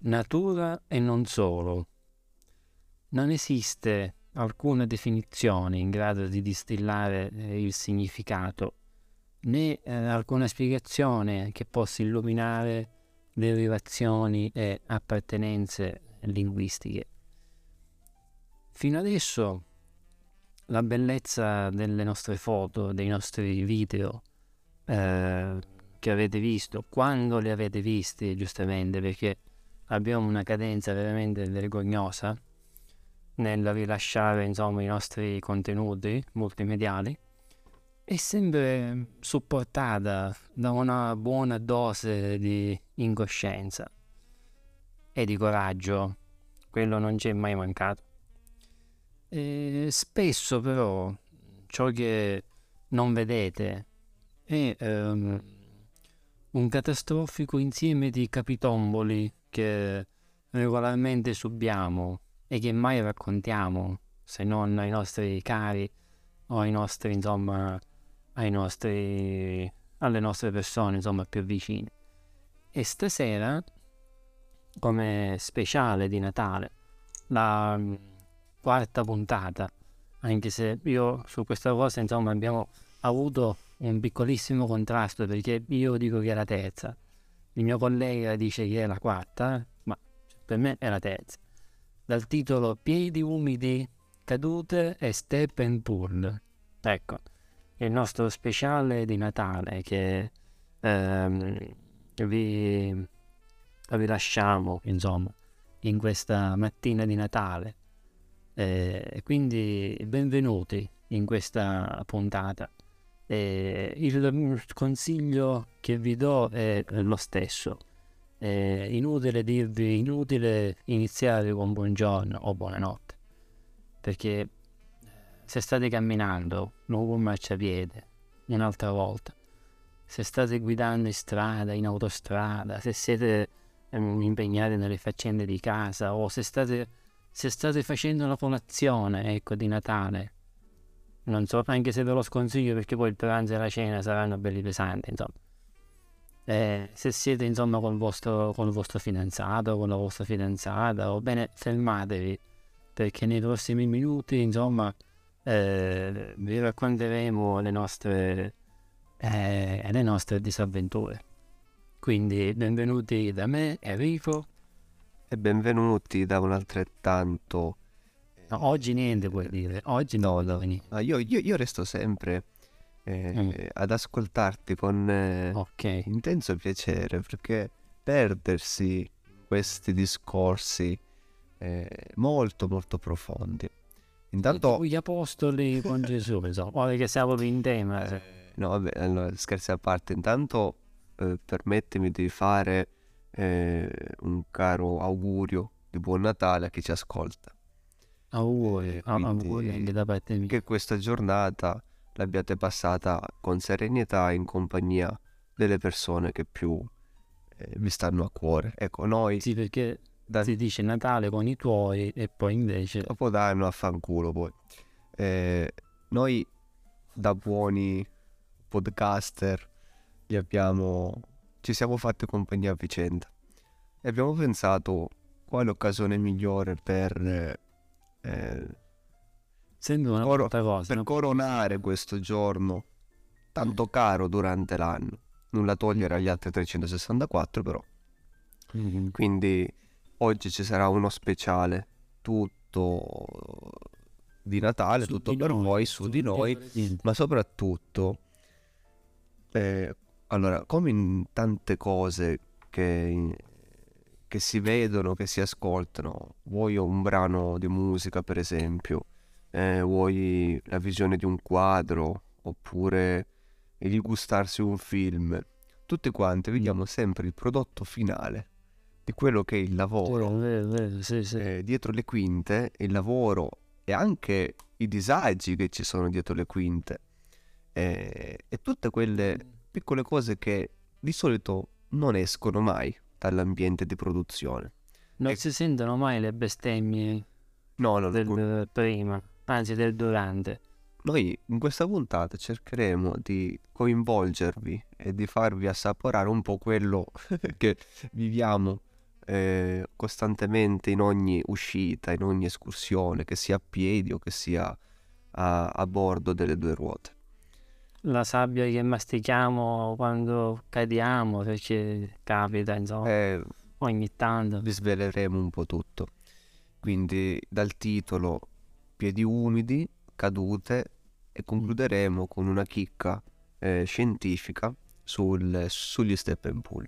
Natura e non solo. Non esiste alcuna definizione in grado di distillare eh, il significato, né eh, alcuna spiegazione che possa illuminare derivazioni e appartenenze linguistiche. Fino adesso la bellezza delle nostre foto, dei nostri video eh, che avete visto, quando li avete visti giustamente, perché abbiamo una cadenza veramente vergognosa nel rilasciare insomma, i nostri contenuti multimediali, è sempre supportata da una buona dose di incoscienza e di coraggio. Quello non ci è mai mancato. E spesso però ciò che non vedete è um, un catastrofico insieme di capitomboli che regolarmente subiamo e che mai raccontiamo se non ai nostri cari o ai nostri insomma ai nostri alle nostre persone insomma più vicine. E stasera come speciale di Natale la quarta puntata, anche se io su questa cosa insomma abbiamo avuto un piccolissimo contrasto perché io dico che è la terza, il mio collega dice che è la quarta, ma per me è la terza. Dal titolo Piedi umidi, cadute e step and pull. Ecco, il nostro speciale di Natale che ehm, vi, vi lasciamo, insomma, in questa mattina di Natale eh, quindi benvenuti in questa puntata. Eh, il consiglio che vi do è lo stesso. È inutile dirvi, inutile iniziare con buongiorno o buonanotte, perché se state camminando lungo un marciapiede un'altra volta, se state guidando in strada, in autostrada, se siete ehm, impegnati nelle faccende di casa o se state se state facendo la colazione, ecco, di Natale, non so, anche se ve lo sconsiglio perché poi il pranzo e la cena saranno belli pesanti, insomma. Eh, se siete, insomma, con il, vostro, con il vostro fidanzato, con la vostra fidanzata, o bene, fermatevi, perché nei prossimi minuti, insomma, eh, vi racconteremo le nostre, eh, le nostre disavventure. Quindi, benvenuti da me, Enrico e benvenuti da un altrettanto... No, oggi niente puoi dire, oggi no, no. no io, io, io, resto sempre eh, mm. ad ascoltarti con eh, okay. intenso piacere perché perdersi questi discorsi eh, molto molto profondi. Intanto... Gli apostoli con Gesù, insomma, che siamo in tema. Eh, no, vabbè, allora, scherzi a parte, intanto eh, permettimi di fare eh, un caro augurio di buon Natale a chi ci ascolta. Auguri, auguri anche da parte mia. Che questa giornata l'abbiate passata con serenità in compagnia delle persone che più eh, vi stanno a cuore. Ecco, noi... Sì, perché da... si dice Natale con i tuoi e poi invece... Dopo danno a fanculo poi. Eh, noi da buoni podcaster li abbiamo ci siamo fatti compagnia a vicenda e abbiamo pensato quale occasione migliore per, eh, una coro- cosa, per coronare questo giorno tanto caro durante l'anno. Nulla togliere agli altri 364 però. Mm-hmm. Quindi oggi ci sarà uno speciale tutto di Natale, su tutto di per noi, voi, su, su di noi, ma soprattutto eh, allora, come in tante cose che, che, si vedono, che si ascoltano, vuoi un brano di musica per esempio, eh, vuoi la visione di un quadro, oppure il gustarsi un film, tutti quanti vediamo sempre il prodotto finale di quello che è il lavoro. Vero, vero, sì, sì. Eh, dietro le quinte, il lavoro e anche i disagi che ci sono dietro le quinte. Eh, e tutte quelle piccole cose che di solito non escono mai dall'ambiente di produzione. Non e... si sentono mai le bestemmie no, no, del no. prima, anzi del durante. noi in questa puntata cercheremo di coinvolgervi e di farvi assaporare un po' quello che viviamo eh, costantemente in ogni uscita, in ogni escursione, che sia a piedi o che sia a, a bordo delle due ruote. La sabbia che mastichiamo quando cadiamo, se ci capita, insomma, Eh, ogni tanto. vi sveleremo un po' tutto. Quindi dal titolo Piedi umidi, cadute e concluderemo con una chicca eh, scientifica sul- sugli step and pull.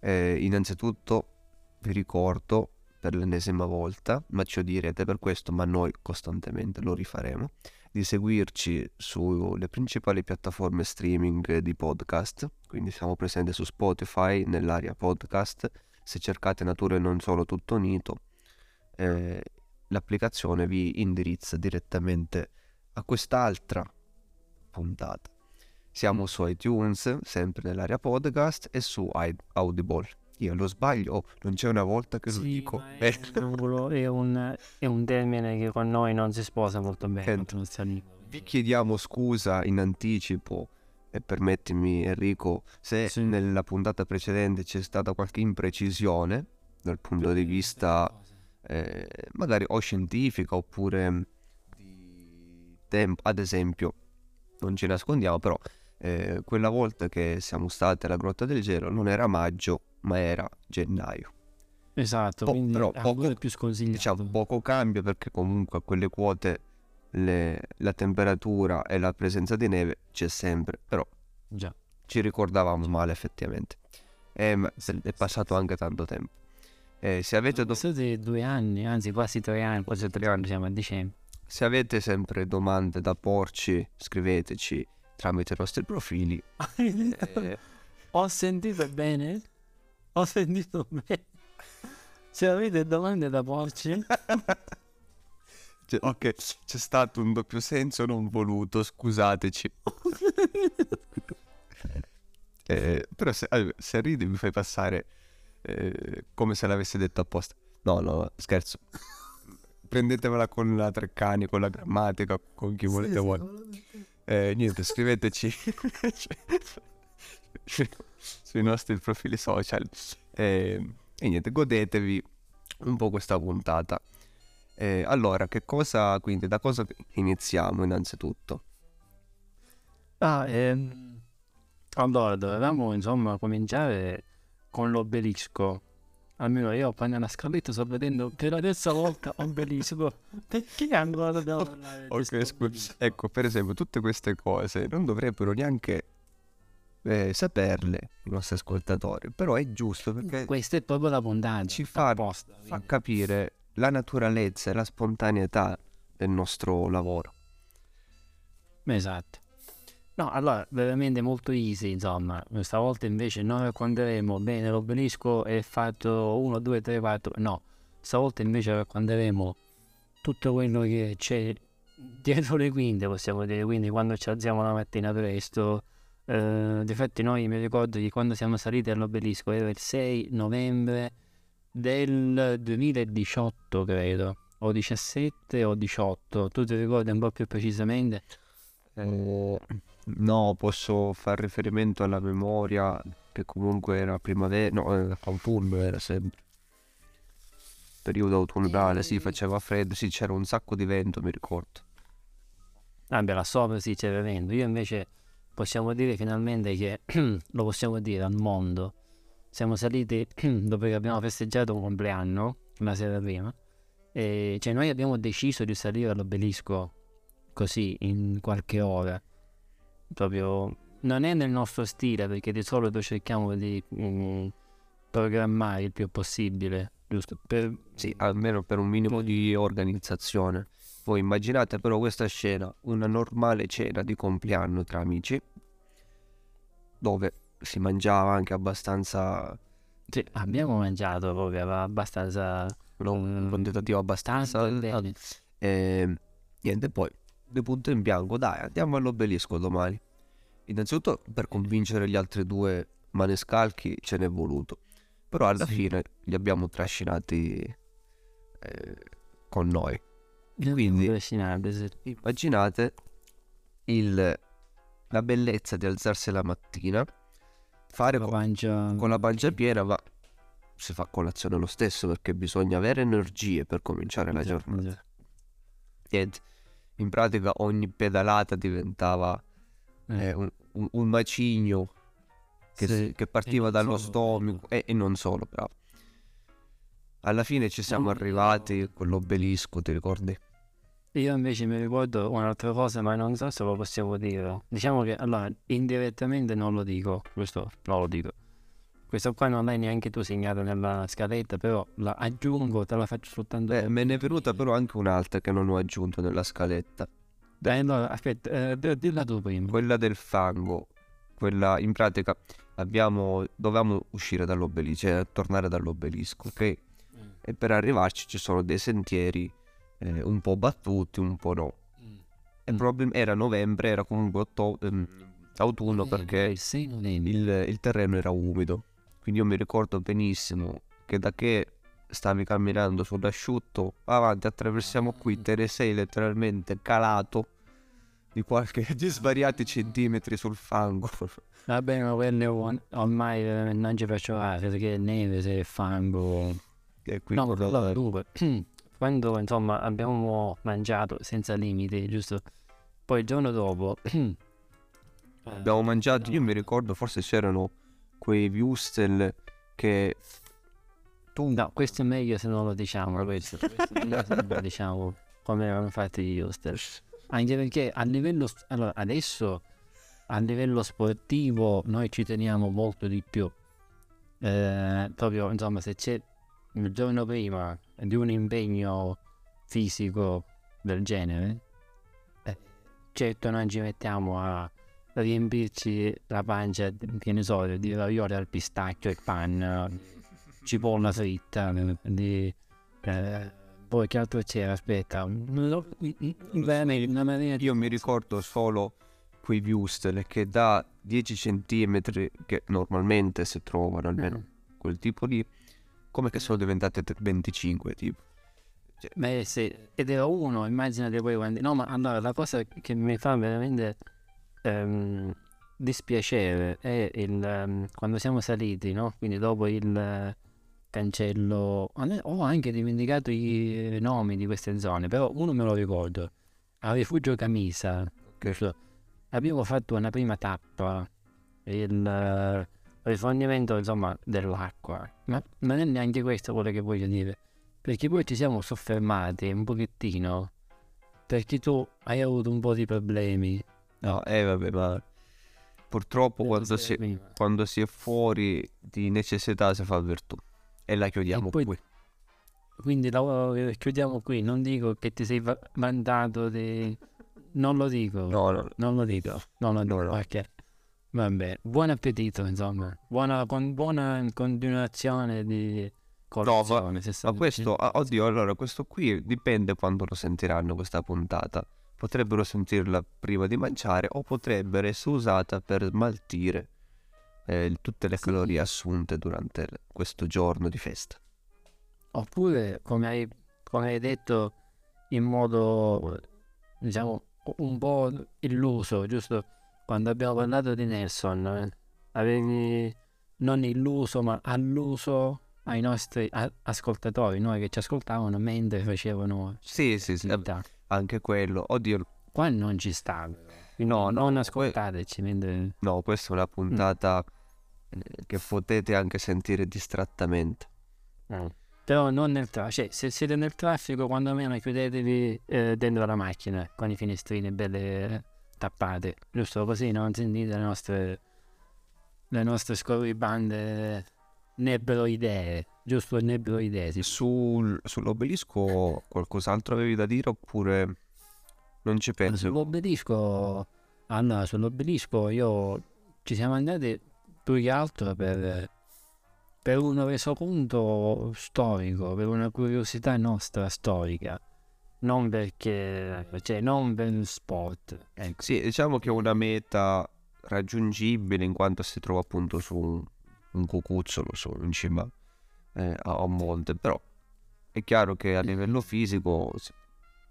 Eh, innanzitutto vi ricordo per l'ennesima volta, ma ci direte per questo, ma noi costantemente lo rifaremo, di seguirci sulle principali piattaforme streaming di podcast, quindi siamo presenti su Spotify, nell'area podcast, se cercate Natura e non solo tutto unito, eh, l'applicazione vi indirizza direttamente a quest'altra puntata. Siamo su iTunes, sempre nell'area podcast, e su Audible. Io lo sbaglio, oh, non c'è una volta che lo Sì, dico. ma è, un, è, un, è un termine che con noi non si sposa molto bene. Vi chiediamo scusa in anticipo e permettimi Enrico se Sì. nella puntata precedente c'è stata qualche imprecisione dal punto di vista eh, magari o scientifica oppure di tempo. Ad esempio, non ci nascondiamo, però eh, quella volta che siamo stati alla Grotta del Gelo non era maggio, ma era gennaio. Esatto, Po- quindi però poco- più sconsigliato. Diciamo poco cambio perché comunque a quelle quote le- la temperatura e la presenza di neve c'è sempre, però Già. ci ricordavamo male effettivamente. E, ma è passato anche tanto tempo. Eh, se, avete do- due anni, anzi quasi tre anni, quasi tre anni, siamo a dicembre. se avete sempre domande da porci, scriveteci tramite i nostri profili. Eh, Ho sentito bene? Ho sentito bene. Se avete domande da porci, Cioè, ok, c'è stato un doppio senso non voluto, scusateci. Eh, però se, se ridi mi fai passare eh, come se l'avessi detto apposta. No, no, scherzo. Prendetevela con la Treccani, con la grammatica, con chi volete voi. Eh, niente, scriveteci sui nostri profili social. Eh, e niente, godetevi un po' questa puntata. Eh, allora, che cosa, quindi, da cosa iniziamo innanzitutto? Ah, ehm, allora, dovevamo insomma cominciare con l'obelisco. Almeno io appena la scaletta sto vedendo per la terza volta obelisco. Perché ancora dobbiamo parlare Ok, scusa. Ecco, per esempio, tutte queste cose non dovrebbero neanche eh, saperle i nostri ascoltatori, però è giusto perché Questa è proprio la puntata. Ci fa- apposta, fa capire la naturalezza e la spontaneità del nostro lavoro. Esatto. No, allora, veramente molto easy, insomma. Stavolta invece non racconteremo bene l'obelisco è fatto 1, 2, 3, 4. No, stavolta invece racconteremo tutto quello che c'è dietro le quinte, possiamo dire. Quindi quando ci alziamo la mattina presto. Eh, difatti noi mi ricordo che quando siamo saliti all'obelisco era il 6 novembre del 2018, credo. O 17 o 18. Tu ti ricordi un po' più precisamente? Eh, no, posso far riferimento alla memoria che comunque era primavera, no, eh, autunno era sempre. Periodo autunnale, sì, Eh. faceva freddo, sì, c'era un sacco di vento, mi ricordo. Vabbè, là sopra sì c'è vento. Io invece possiamo dire finalmente che lo possiamo dire al mondo. Siamo saliti dopo che abbiamo festeggiato un compleanno la sera prima. E cioè noi abbiamo deciso di salire all'obelisco così in qualche ora. Proprio non è nel nostro stile perché di solito cerchiamo di mm, programmare il più possibile, giusto? Per Sì, almeno per un minimo di organizzazione. Voi immaginate però questa scena, una normale cena di compleanno tra amici, dove si mangiava anche abbastanza, Sì, abbiamo mangiato proprio, abbastanza no, un quantitativo abbastanza. E niente, poi di punto in bianco, dai, andiamo all'obelisco domani. Innanzitutto per convincere gli altri due manescalchi ce n'è voluto. Però alla Sì. fine li abbiamo trascinati eh, con noi. Quindi. Immaginate il, la bellezza di alzarsi la mattina, fare La pancia... con la pancia piena, ma si fa colazione lo stesso perché bisogna avere energie per cominciare la Esatto, giornata. esatto. Niente, in pratica ogni pedalata diventava Eh. eh, un, un- un macigno che, Sì, che partiva non dallo solo, stomaco e, e non solo, bravo. Alla fine ci siamo No, arrivati con l'obelisco, ti ricordi? Io invece mi ricordo un'altra cosa, ma non so se lo possiamo dire. Diciamo che allora indirettamente non lo dico, questo non lo dico. Questo qua non l'hai neanche tu segnato nella scaletta, però la aggiungo, te la faccio soltanto. Beh, me ne è venuta però anche un'altra che non ho aggiunto nella scaletta. Dai, allora, aspetta, eh, dilla tu prima. Quella del fango, quella in pratica abbiamo, dovevamo uscire dall'obelisco, cioè tornare dall'obelisco, ok? E per arrivarci ci sono dei sentieri eh, un po' battuti, un po' no. E il Mm. problema era novembre, era comunque otto- ehm, autunno Eh, perché il 6 novembre. il, il terreno era umido. Quindi io mi ricordo benissimo che da che stavi camminando sull'asciutto, avanti attraversiamo qui, te ne sei letteralmente calato di qualche di svariati centimetri sul fango. Vabbè, ma quello or- ormai eh, non ci faccio fare perché neve, se è fango. E qui No, allora, dunque, quando insomma abbiamo mangiato senza limiti, giusto? Poi il giorno dopo abbiamo mangiato, io mi ricordo forse c'erano quei wurstel che tu No, questo è meglio se non lo diciamo, questo, questo è meglio se non lo diciamo come erano fatti gli hostel. Anche perché a livello, allora adesso a livello sportivo noi ci teniamo molto di più. Eh, proprio insomma se c'è il giorno prima di un impegno fisico del genere, eh, certo non ci mettiamo a riempirci la pancia, di- che ne so, di ravioli al pistacchio e panna, cipolla fritta, di... eh, poi che altro c'era? Aspetta, lo- veramente una maniera io mi ricordo solo quei wurstel che da 10 centimetri che normalmente si trovano almeno quel tipo lì come che sono diventate te- 25 tipo. Beh, sì, ed era uno, immaginate poi quando... No, ma allora la cosa che mi fa veramente ehm, dispiacere è il, ehm, quando siamo saliti, no? Quindi dopo il cancello... Ho anche dimenticato i nomi di queste zone, però uno me lo ricordo. A Rifugio Camisa, abbiamo fatto una prima tappa, il rifornimento insomma dell'acqua, ma non è neanche questo quello che voglio dire. Perché poi ci siamo soffermati un pochettino. Perché tu hai avuto un po' di problemi. No eh vabbè ma purtroppo quando si, Prima. quando si è fuori di necessità si fa virtù e la chiudiamo E poi- qui Quindi la- chiudiamo qui. Non dico che ti sei va- vantato di... Non lo dico. no no Non lo dico. Non lo dico. No, no. Ok. Vabbè. Buon appetito, insomma. Buona, con, buona continuazione di colazione. se sta ma questo oddio allora questo qui dipende quando lo sentiranno questa puntata potrebbero sentirla prima di mangiare o potrebbe essere usata per smaltire eh, tutte le Sì. calorie assunte durante questo giorno di festa Oppure, come hai, come hai detto, in modo, diciamo, un po' illuso, giusto? Quando abbiamo parlato di Nelson, eh, avevi non illuso, ma alluso ai nostri a- ascoltatori, noi che ci ascoltavano mentre facevano sì sì sì attività. Anche quello oddio Qua non ci sta. No, no, non que- ascoltateci mentre... No, questa è una puntata eh, che potete anche sentire distrattamente. Però non nel traffico, cioè se siete nel traffico quando meno chiudetevi eh, dentro la macchina con i finestrini belle eh, tappate, giusto così non sentite le nostre, le nostre scorribande nebbroidee, giusto nebbroidee, sì. Sul- sull'obelisco qualcos'altro avevi da dire oppure non ci pensi? Sull'obelisco, allora sull'obelisco io ci siamo andati più che altro per, per un resoconto storico, per una curiosità nostra storica, non perché, cioè non per il sport. Ecco. Sì, diciamo che è una meta raggiungibile in quanto si trova appunto su un, cucuzzolo su, in cima eh, a un monte, però è chiaro che a livello fisico si-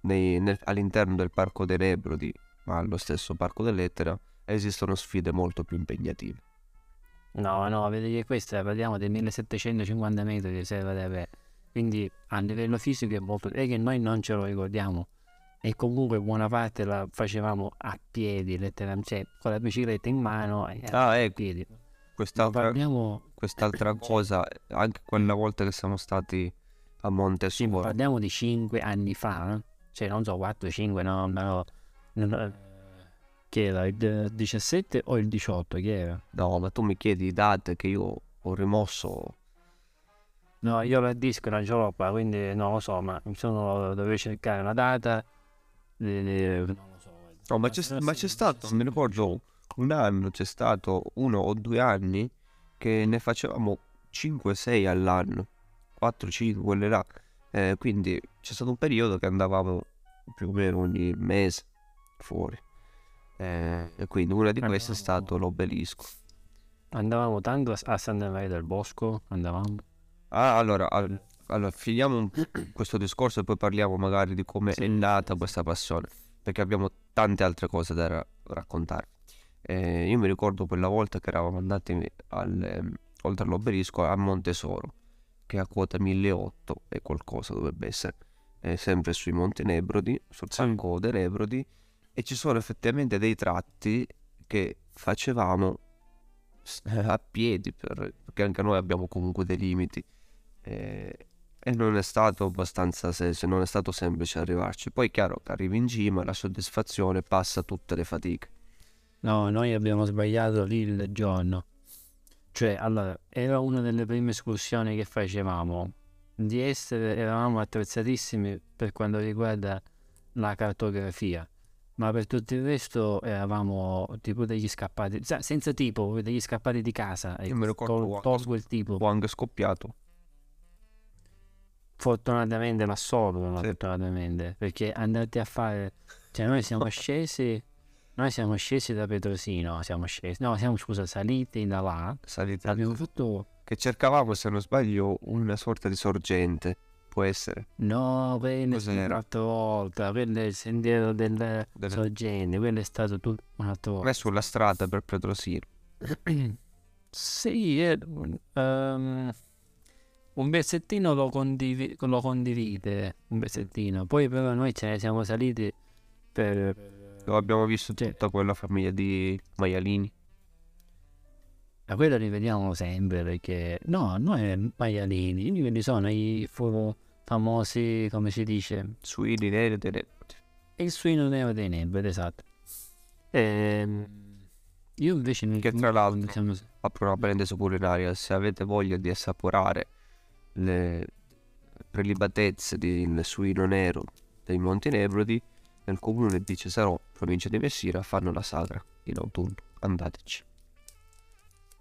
nei- nel- all'interno del Parco dell'Ebro di ma allo stesso Parco dell'Etna esistono sfide molto più impegnative. No, no, vedi che questa parliamo dei 1750 metri di serra da re. Quindi a livello fisico è molto... è che noi non ce lo ricordiamo. E comunque buona parte la facevamo a piedi, letteralmente, cioè con la bicicletta in mano e Ah, a ecco, piedi. Quest'altra, Parliamo, quest'altra cosa, anche quella volta che siamo stati a Monte sì, parliamo di 5 anni fa, eh? cioè non so, 4, 5, no, no, no, no, che era il 17 o il 18, che era? no, ma tu mi chiedi date che io ho rimosso No, io la disco non ce l'ho qua, quindi non lo so, ma mi sono dovevo cercare una data. di- non lo so. No, ma c'è, ma c'è stato, mi ricordo un anno, c'è stato uno o due anni che ne facevamo 5-6 all'anno, 4-5, quelle là. Eh, quindi c'è stato un periodo che andavamo più o meno ogni mese fuori. Eh, e quindi una di queste è stato l'obelisco. Andavamo tanto a, Santa Maria del Bosco, andavamo. Ah, allora, al- allora, finiamo questo discorso e poi parliamo magari di come è nata questa passione, perché abbiamo tante altre cose da ra- raccontare. Eh, io mi ricordo quella volta che eravamo andati al, ehm, oltre all'obelisco a Montesoro, che è a quota 1800 e qualcosa dovrebbe essere, eh, sempre sui Monti Nebrodi, sul Sanco dei Nebrodi, e ci sono effettivamente dei tratti che facevamo a piedi, per- perché anche noi abbiamo comunque dei limiti. Eh, e non è stato abbastanza semplice, non è stato semplice arrivarci. Poi, chiaro, che arrivi in cima, la soddisfazione passa tutte le fatiche. No, noi abbiamo sbagliato lì il giorno. Cioè, allora, era una delle prime escursioni che facevamo. Di essere, eravamo attrezzatissimi per quanto riguarda la cartografia, ma per tutto il resto eravamo tipo degli scappati, senza tipo, degli scappati di casa. Io mi ricordo Tol- quando- tolgo il tipo. Ho anche scoppiato. Fortunatamente, ma solo fortunatamente, perché andate a fare, cioè noi siamo scesi, noi siamo scesi da Petrosino, siamo scesi, no, siamo scusa, saliti da là, Salite. abbiamo fatto, Che cercavamo, se non sbaglio, una sorta di sorgente. Può essere. no, quello è un'altra volta, quello è il sentiero del Delle- sorgente, quello è stato tutto un'altra Ma è volta. sulla strada per Petrosino. Sì, è, ehm, un pezzettino lo, condivi- lo condivide, un pezzettino, poi però noi ce ne siamo saliti per... Abbiamo visto Sì. tutta quella famiglia di maialini. Ma quello li vediamo sempre perché no, noi maialini, quelli sono i famosi, come si dice, Suini neri delle... il suino nero dei Nebel, esatto. Ehm, io invece Che tra l'altro- diciamo, apro una parentesi culinaria, se avete voglia di assaporare le prelibatezze del suino nero dei Monti Nebrodi, nel comune di Cesarò, provincia di Messina, fanno la sagra in autunno. Andateci.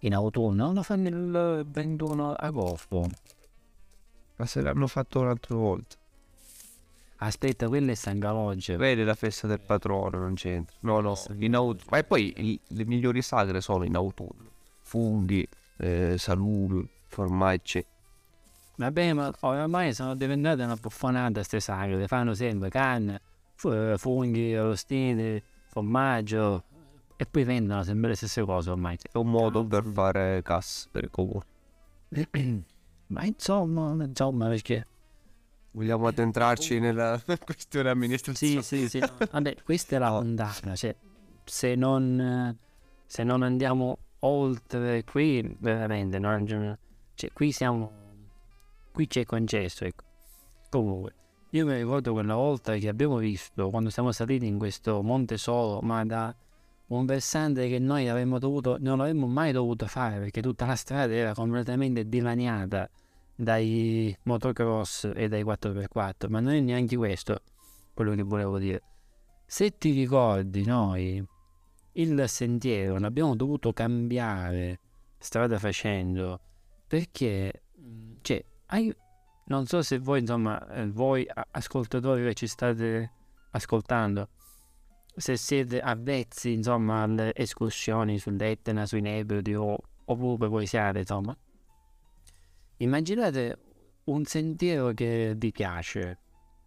in autunno lo fanno il 21 agosto. Ma se l'hanno fatto un'altra volta. Aspetta, quello è San Calogero. Vedi la festa del patrono, non c'entra. No, no, in autunno. Ma poi il- le migliori sagre sono in autunno. Funghi, eh, salumi, formaggi. Vabbè, ma oramai sono diventate una buffonata queste sagre, fanno sempre carne, fu- funghi, rostini, formaggio e poi vendono sempre le stesse cose ormai. È un modo per fare cassa per il comune. Ma insomma, insomma, perché... Vogliamo addentrarci nella questione amministrativa? Sì, sì, sì. Vabbè, questa è la condanna, cioè, se non, se non andiamo oltre qui, veramente, non, cioè, qui siamo, qui c'è concesso, ecco. Comunque, io mi ricordo quella volta che abbiamo visto, quando siamo saliti in questo Monte Solo, ma da un versante che noi avremmo dovuto, non avremmo mai dovuto fare, perché tutta la strada era completamente dilaniata dai motocross e dai 4x4, ma non è neanche questo quello che volevo dire. Se ti ricordi, noi il sentiero l'abbiamo dovuto cambiare strada facendo perché, cioè, hai, non so se voi, insomma, eh, voi ascoltatori che ci state ascoltando, se siete avvezzi, insomma, alle escursioni sull'Etna, sui Nebrodi o ovunque voi siate, insomma. Immaginate un sentiero che vi piace,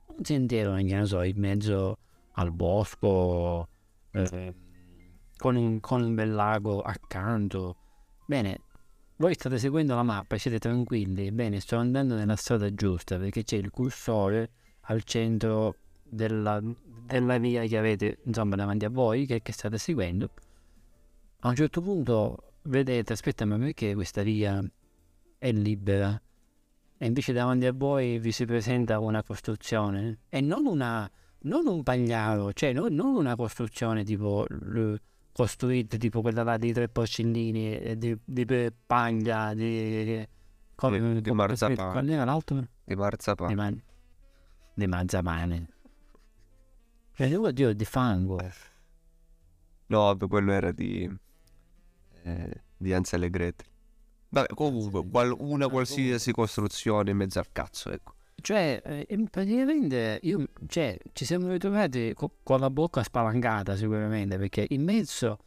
un sentiero, non so, in mezzo al bosco, eh, con, un, con un bel lago accanto. Bene, voi state seguendo la mappa e siete tranquilli. Bene, sto andando nella strada giusta perché c'è il cursore al centro della, della via che avete insomma davanti a voi, che, che state seguendo. A un certo punto vedete, aspetta, ma perché questa via è libera? E invece davanti a voi vi si presenta una costruzione e non una non un pagliaro, cioè non, non una costruzione tipo costruita tipo quella là di tre porcellini, eh, di, di paglia, di, come, di, di marzapane. Qual era l'altro? Di marzapane. Di, man, di marzapane. Cioè, dire di fango. No, quello era di... Eh, di Ansel e Gretel. Vabbè, comunque, qual, una qualsiasi costruzione in mezzo al cazzo, ecco. Cioè, eh, praticamente io, cioè, ci siamo ritrovati co- con la bocca spalancata sicuramente, perché immerso,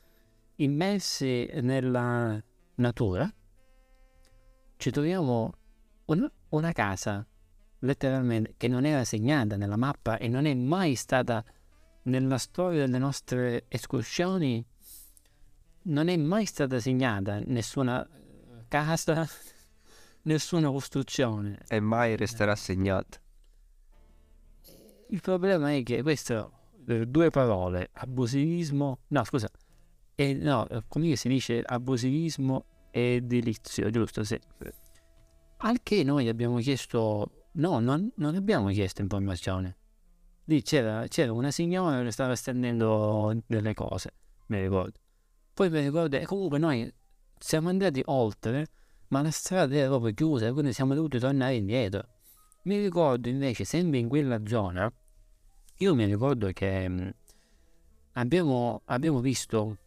immersi nella natura, ci troviamo una, una casa, letteralmente, che non era segnata nella mappa e non è mai stata nella storia delle nostre escursioni, non è mai stata segnata nessuna casa nessuna costruzione. E mai resterà segnata. Il problema è che questo, eh, due parole, abusivismo, no scusa, e, no, eh, come si dice abusivismo e delizio, giusto? Sì. Al che noi abbiamo chiesto, no, non, non abbiamo chiesto informazione. Lì c'era, c'era una signora che stava stendendo delle cose, mi ricordo. Poi mi ricordo, e comunque noi siamo andati oltre ma la strada era proprio chiusa, quindi siamo dovuti tornare indietro. Mi ricordo invece, sempre in quella zona, io mi ricordo che mm, abbiamo, abbiamo visto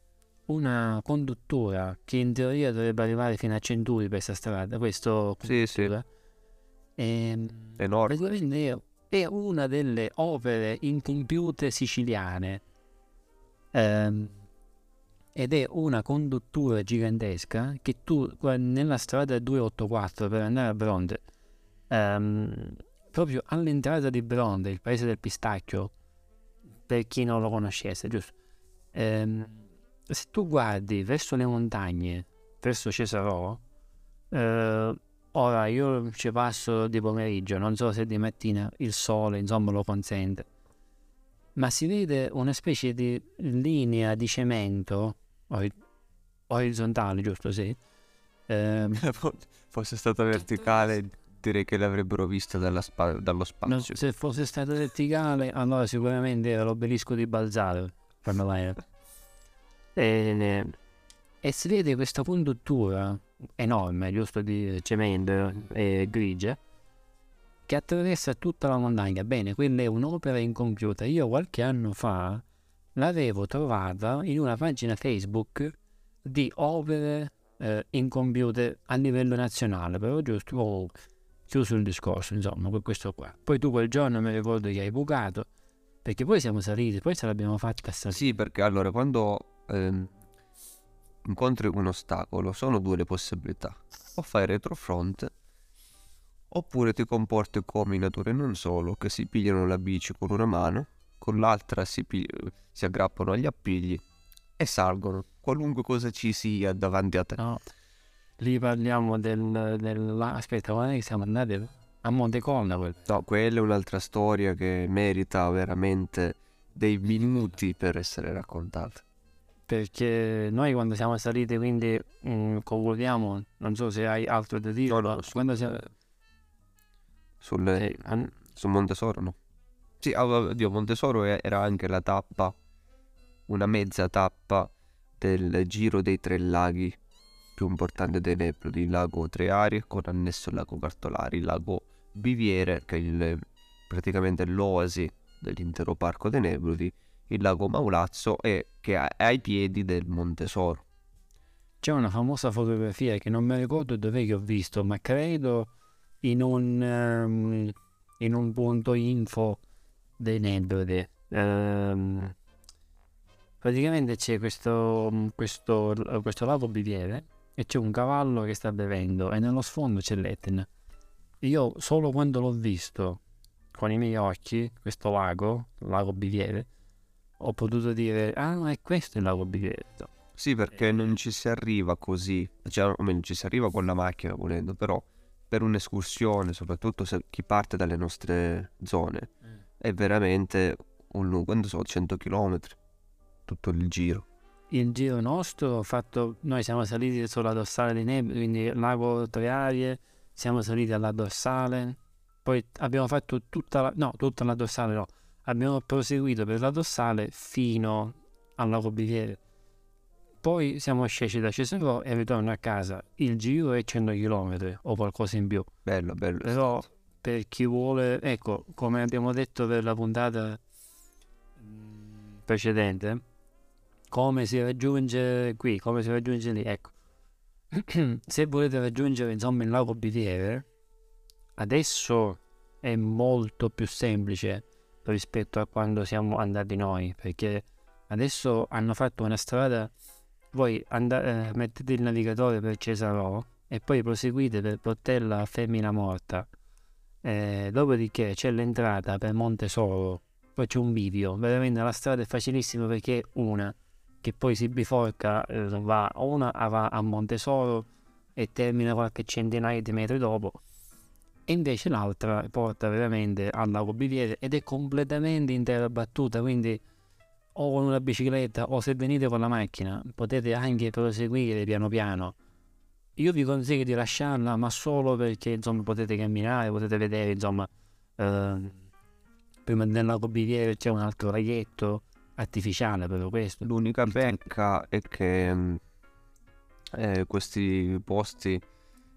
una conduttura che in teoria dovrebbe arrivare fino a Centuri per questa strada, questo sì, sì. E, ehm, Enorme. È una delle opere incompiute siciliane. Ehm, ed è una conduttura gigantesca che tu nella strada 284 per andare a Bronte, um, proprio all'entrata di Bronte, il paese del pistacchio, per chi non lo conoscesse, giusto? Um, se tu guardi verso le montagne, verso Cesarò, uh, ora io ci passo di pomeriggio, non so se di mattina il sole insomma lo consente, ma si vede una specie di linea di cemento orizzontale, giusto? Sì. Eh, fosse stata verticale, direi che l'avrebbero vista spa- dallo spazio. No, se fosse stata verticale, allora sicuramente era l'obelisco di Balzaro. E, e si vede questa conduttura enorme, giusto di cemento e grigia, che attraversa tutta la montagna. Bene, quella è un'opera incompiuta. Io qualche anno fa l'avevo trovata in una pagina Facebook di opere eh, incompiute a livello nazionale, però giusto oh, chiuso il discorso, insomma, per questo qua. Poi tu quel giorno mi ricordo che hai bucato, perché poi siamo saliti, poi ce l'abbiamo fatta salire. Sì, perché allora quando ehm, incontri un ostacolo sono due le possibilità. O fai retrofront oppure ti comporti come i natori non solo, che si pigliano la bici con una mano con l'altra si, si aggrappano agli appigli e salgono, qualunque cosa ci sia davanti a te. No, lì parliamo del, del aspetta, che siamo andati a Montecolna. Quel. No, quella è un'altra storia che merita veramente dei minuti per essere raccontata. Perché noi quando siamo saliti, quindi mh, mm, concludiamo, non so se hai altro da dire. No, no, quando siamo... Sulle, eh, sul Montesoro no. Sì, oddio, Montesoro era anche la tappa, una mezza tappa del Giro dei Tre Laghi più importante dei Nebrodi, il lago Treari con annesso il lago Cartolari, il lago Biviere che è il, praticamente l'oasi dell'intero parco dei Nebrodi, il lago Maulazzo e che è ai piedi del Montesoro. C'è una famosa fotografia che non mi ricordo dove che ho visto, ma credo in un, um, in un punto info dei Nebrodi. Ehm, praticamente c'è questo, questo, questo lago biviere e c'è un cavallo che sta bevendo e nello sfondo c'è l'Etna. Io solo quando l'ho visto con i miei occhi, questo lago, lago biviere, ho potuto dire, ah, è questo il lago Biglietto. Sì, perché non ci si arriva così, cioè, o meglio, ci si arriva con la macchina volendo, però per un'escursione, soprattutto se chi parte dalle nostre zone, è veramente un lungo, quando sono 100 km, tutto il giro. Il giro nostro, fatto, noi siamo saliti sulla dorsale di Nebbia, quindi lago Triarie, siamo saliti alla dorsale, poi abbiamo fatto tutta la, no, tutta la dorsale no, abbiamo proseguito per la dorsale fino al lago Biviere. Poi siamo scesi da Cesarò e ritorno a casa. Il giro è 100 km o qualcosa in più. Bello, bello. Però per chi vuole, ecco, come abbiamo detto per la puntata precedente, come si raggiunge qui, come si raggiunge lì, ecco. Se volete raggiungere insomma il lago Biviere, adesso è molto più semplice rispetto a quando siamo andati noi, perché adesso hanno fatto una strada, voi and- eh, mettete il navigatore per Cesarò e poi proseguite per Portella Femmina Morta, eh, dopodiché c'è l'entrata per Montesoro, poi c'è un bivio, veramente la strada è facilissima perché è una che poi si biforca, eh, va, una va a Montesoro e termina qualche centinaio di metri dopo. E invece l'altra porta veramente al lago Biviere ed è completamente intera battuta, quindi o con una bicicletta o se venite con la macchina potete anche proseguire piano piano. Io vi consiglio di lasciarla, ma solo perché insomma potete camminare, potete vedere insomma eh, prima del lago Biviere c'è un altro laghetto artificiale per questo. L'unica pecca è che eh, questi posti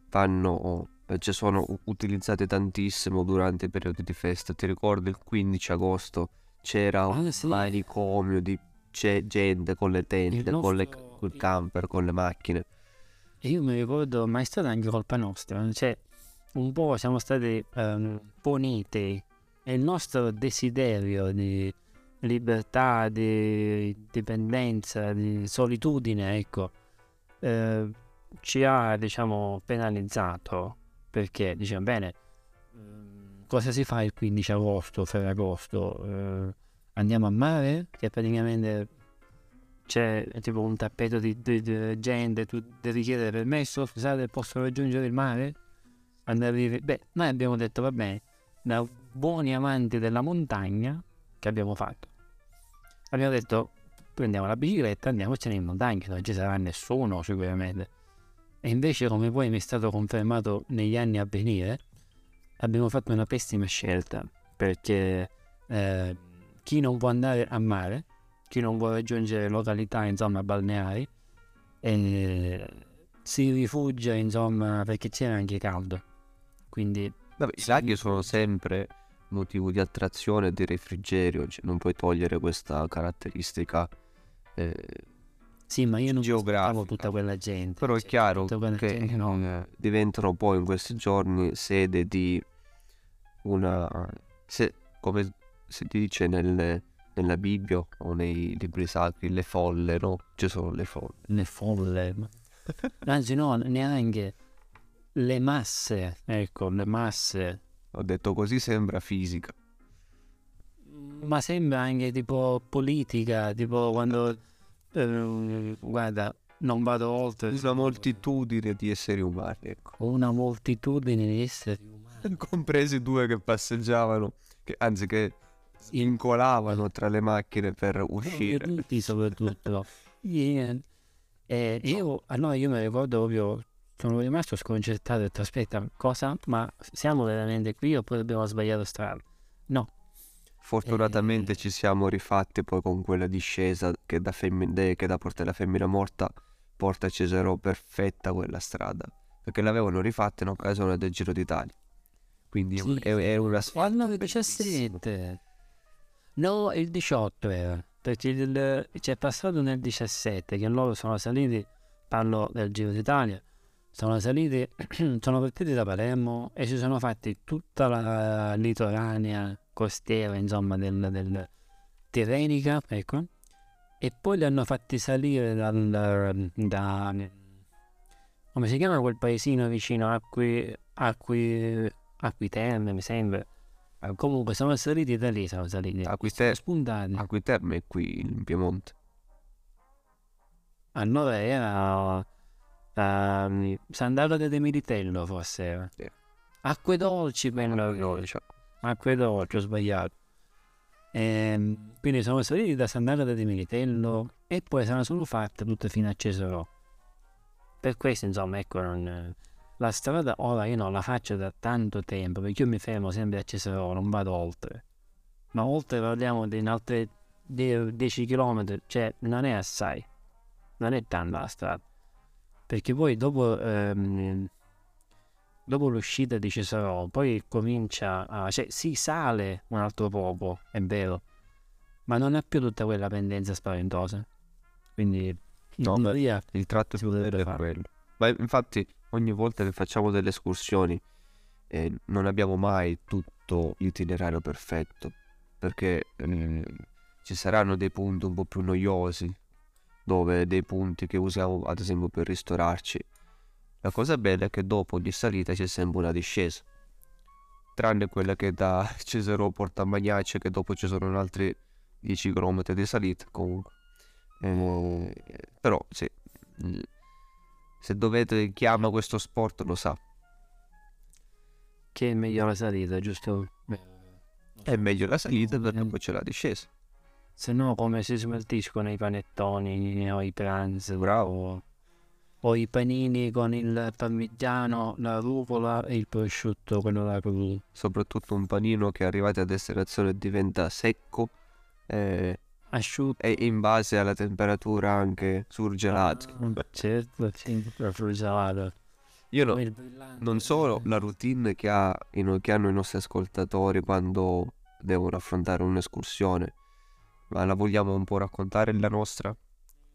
vanno cioè sono utilizzati tantissimo durante i periodi di festa. Ti ricordo il 15 agosto c'era un ah, sì. manicomio di gente con le tende, nostro... con le, col camper, con le macchine. E io mi ricordo, ma è stata anche colpa nostra, cioè un po' siamo stati um, poniti e il nostro desiderio di libertà, di dipendenza, di solitudine, ecco, eh, ci ha diciamo penalizzato perché diciamo bene ehm, cosa si fa il 15 agosto, Ferragosto? Eh, andiamo a mare? Che praticamente c'è tipo un tappeto di, di, di gente, tu devi chiedere permesso, scusate, posso raggiungere il mare? Andare Beh, noi abbiamo detto va bene, da buoni amanti della montagna, che abbiamo fatto? Abbiamo detto prendiamo la bicicletta, andiamocene in montagna, non ci sarà nessuno sicuramente. E invece, come poi mi è stato confermato negli anni a venire, abbiamo fatto una pessima scelta perché eh, chi non può andare a mare, chi non può raggiungere località insomma balneari, eh, si rifugia insomma perché c'era anche caldo. Quindi Vabbè, i laghi sono sempre motivo di attrazione e di refrigerio, cioè non puoi togliere questa caratteristica. Eh, sì, ma io non geografico tutta quella gente. Però è cioè, chiaro che no. Eh, diventano poi in questi giorni sede di una... Se, come si dice nelle, nella Bibbia o nei libri sacri, le folle, no? Ci sono le folle. Le folle. Anzi no, neanche le masse, ecco, le masse. Ho detto così sembra fisica. Ma sembra anche tipo politica, tipo quando eh, guarda, non vado oltre. Una moltitudine di esseri umani, ecco. Una moltitudine di esseri umani. Compresi due che passeggiavano, che, anzi che incolavano tra le macchine per uscire. Tutti soprattutto. yeah. eh, io, allora io mi ricordo proprio, sono rimasto sconcertato, ho detto aspetta, cosa? Ma siamo veramente qui oppure abbiamo sbagliato strada? No, Fortunatamente eh... ci siamo rifatti poi con quella discesa che da, femmin- che da Portella Femmina Morta porta a Cesaro perfetta quella strada. Perché l'avevano rifatta in occasione del Giro d'Italia. Quindi sì. è, è una sfida. il 17. No, il 18 era. Perché il, c'è passato nel 17 che loro sono saliti, parlo del Giro d'Italia, sono saliti, sono partiti da Palermo e si sono fatti tutta la litoranea costiera, insomma, del, del Tirrenica, ecco, e poi li hanno fatti salire dal, da, come si chiama quel paesino vicino a cui, a cui, a cui Terme, mi sembra, Comunque siamo saliti da lì, siamo saliti. A cui, te- spuntati. a cui terme qui in Piemonte? A noi era ehm, Sandalo de Militello forse era. Sì. Acque dolci, bello. Acque dolci, ho sbagliato. Ehm, quindi siamo saliti da Sandalo de Militello e poi siamo solo fatte tutte fino a Cesarò. Per questo, insomma, ecco, non, la strada ora io non la faccio da tanto tempo perché io mi fermo sempre a Cesarò, non vado oltre. Ma oltre parliamo di altri 10 km, cioè non è assai, non è tanta la strada. Perché poi dopo, ehm, dopo l'uscita di Cesarò, poi comincia a... cioè si sale un altro poco, è vero, ma non ha più tutta quella pendenza spaventosa. Quindi No, in teoria Il tratto Si più potrebbe è fare. quello. Ma infatti ogni volta che facciamo delle escursioni eh, non abbiamo mai tutto l'itinerario perfetto perché eh, ci saranno dei punti un po' più noiosi dove dei punti che usiamo ad esempio per ristorarci. La cosa bella è che dopo ogni salita c'è sempre una discesa. Tranne quella che da Cesaro porta a Magnaccia che dopo ci sono altri 10 km di salita comunque. Eh, però sì, se dovete chiama questo sport lo sa. che è meglio la salita, giusto? È meglio la salita perché poi c'è la discesa. Se no come si smaltiscono i panettoni o i pranzi Bravo. o, o i panini con il parmigiano, la rucola e il prosciutto, quello là crudo. Soprattutto un panino che arrivati a destinazione diventa secco eh, Asciutto. e in base alla temperatura anche surgelato. Ah, certo, sì, la fruggelato. Io no, non solo la routine che, ha, che hanno i nostri ascoltatori quando devono affrontare un'escursione, ma la vogliamo un po' raccontare la nostra,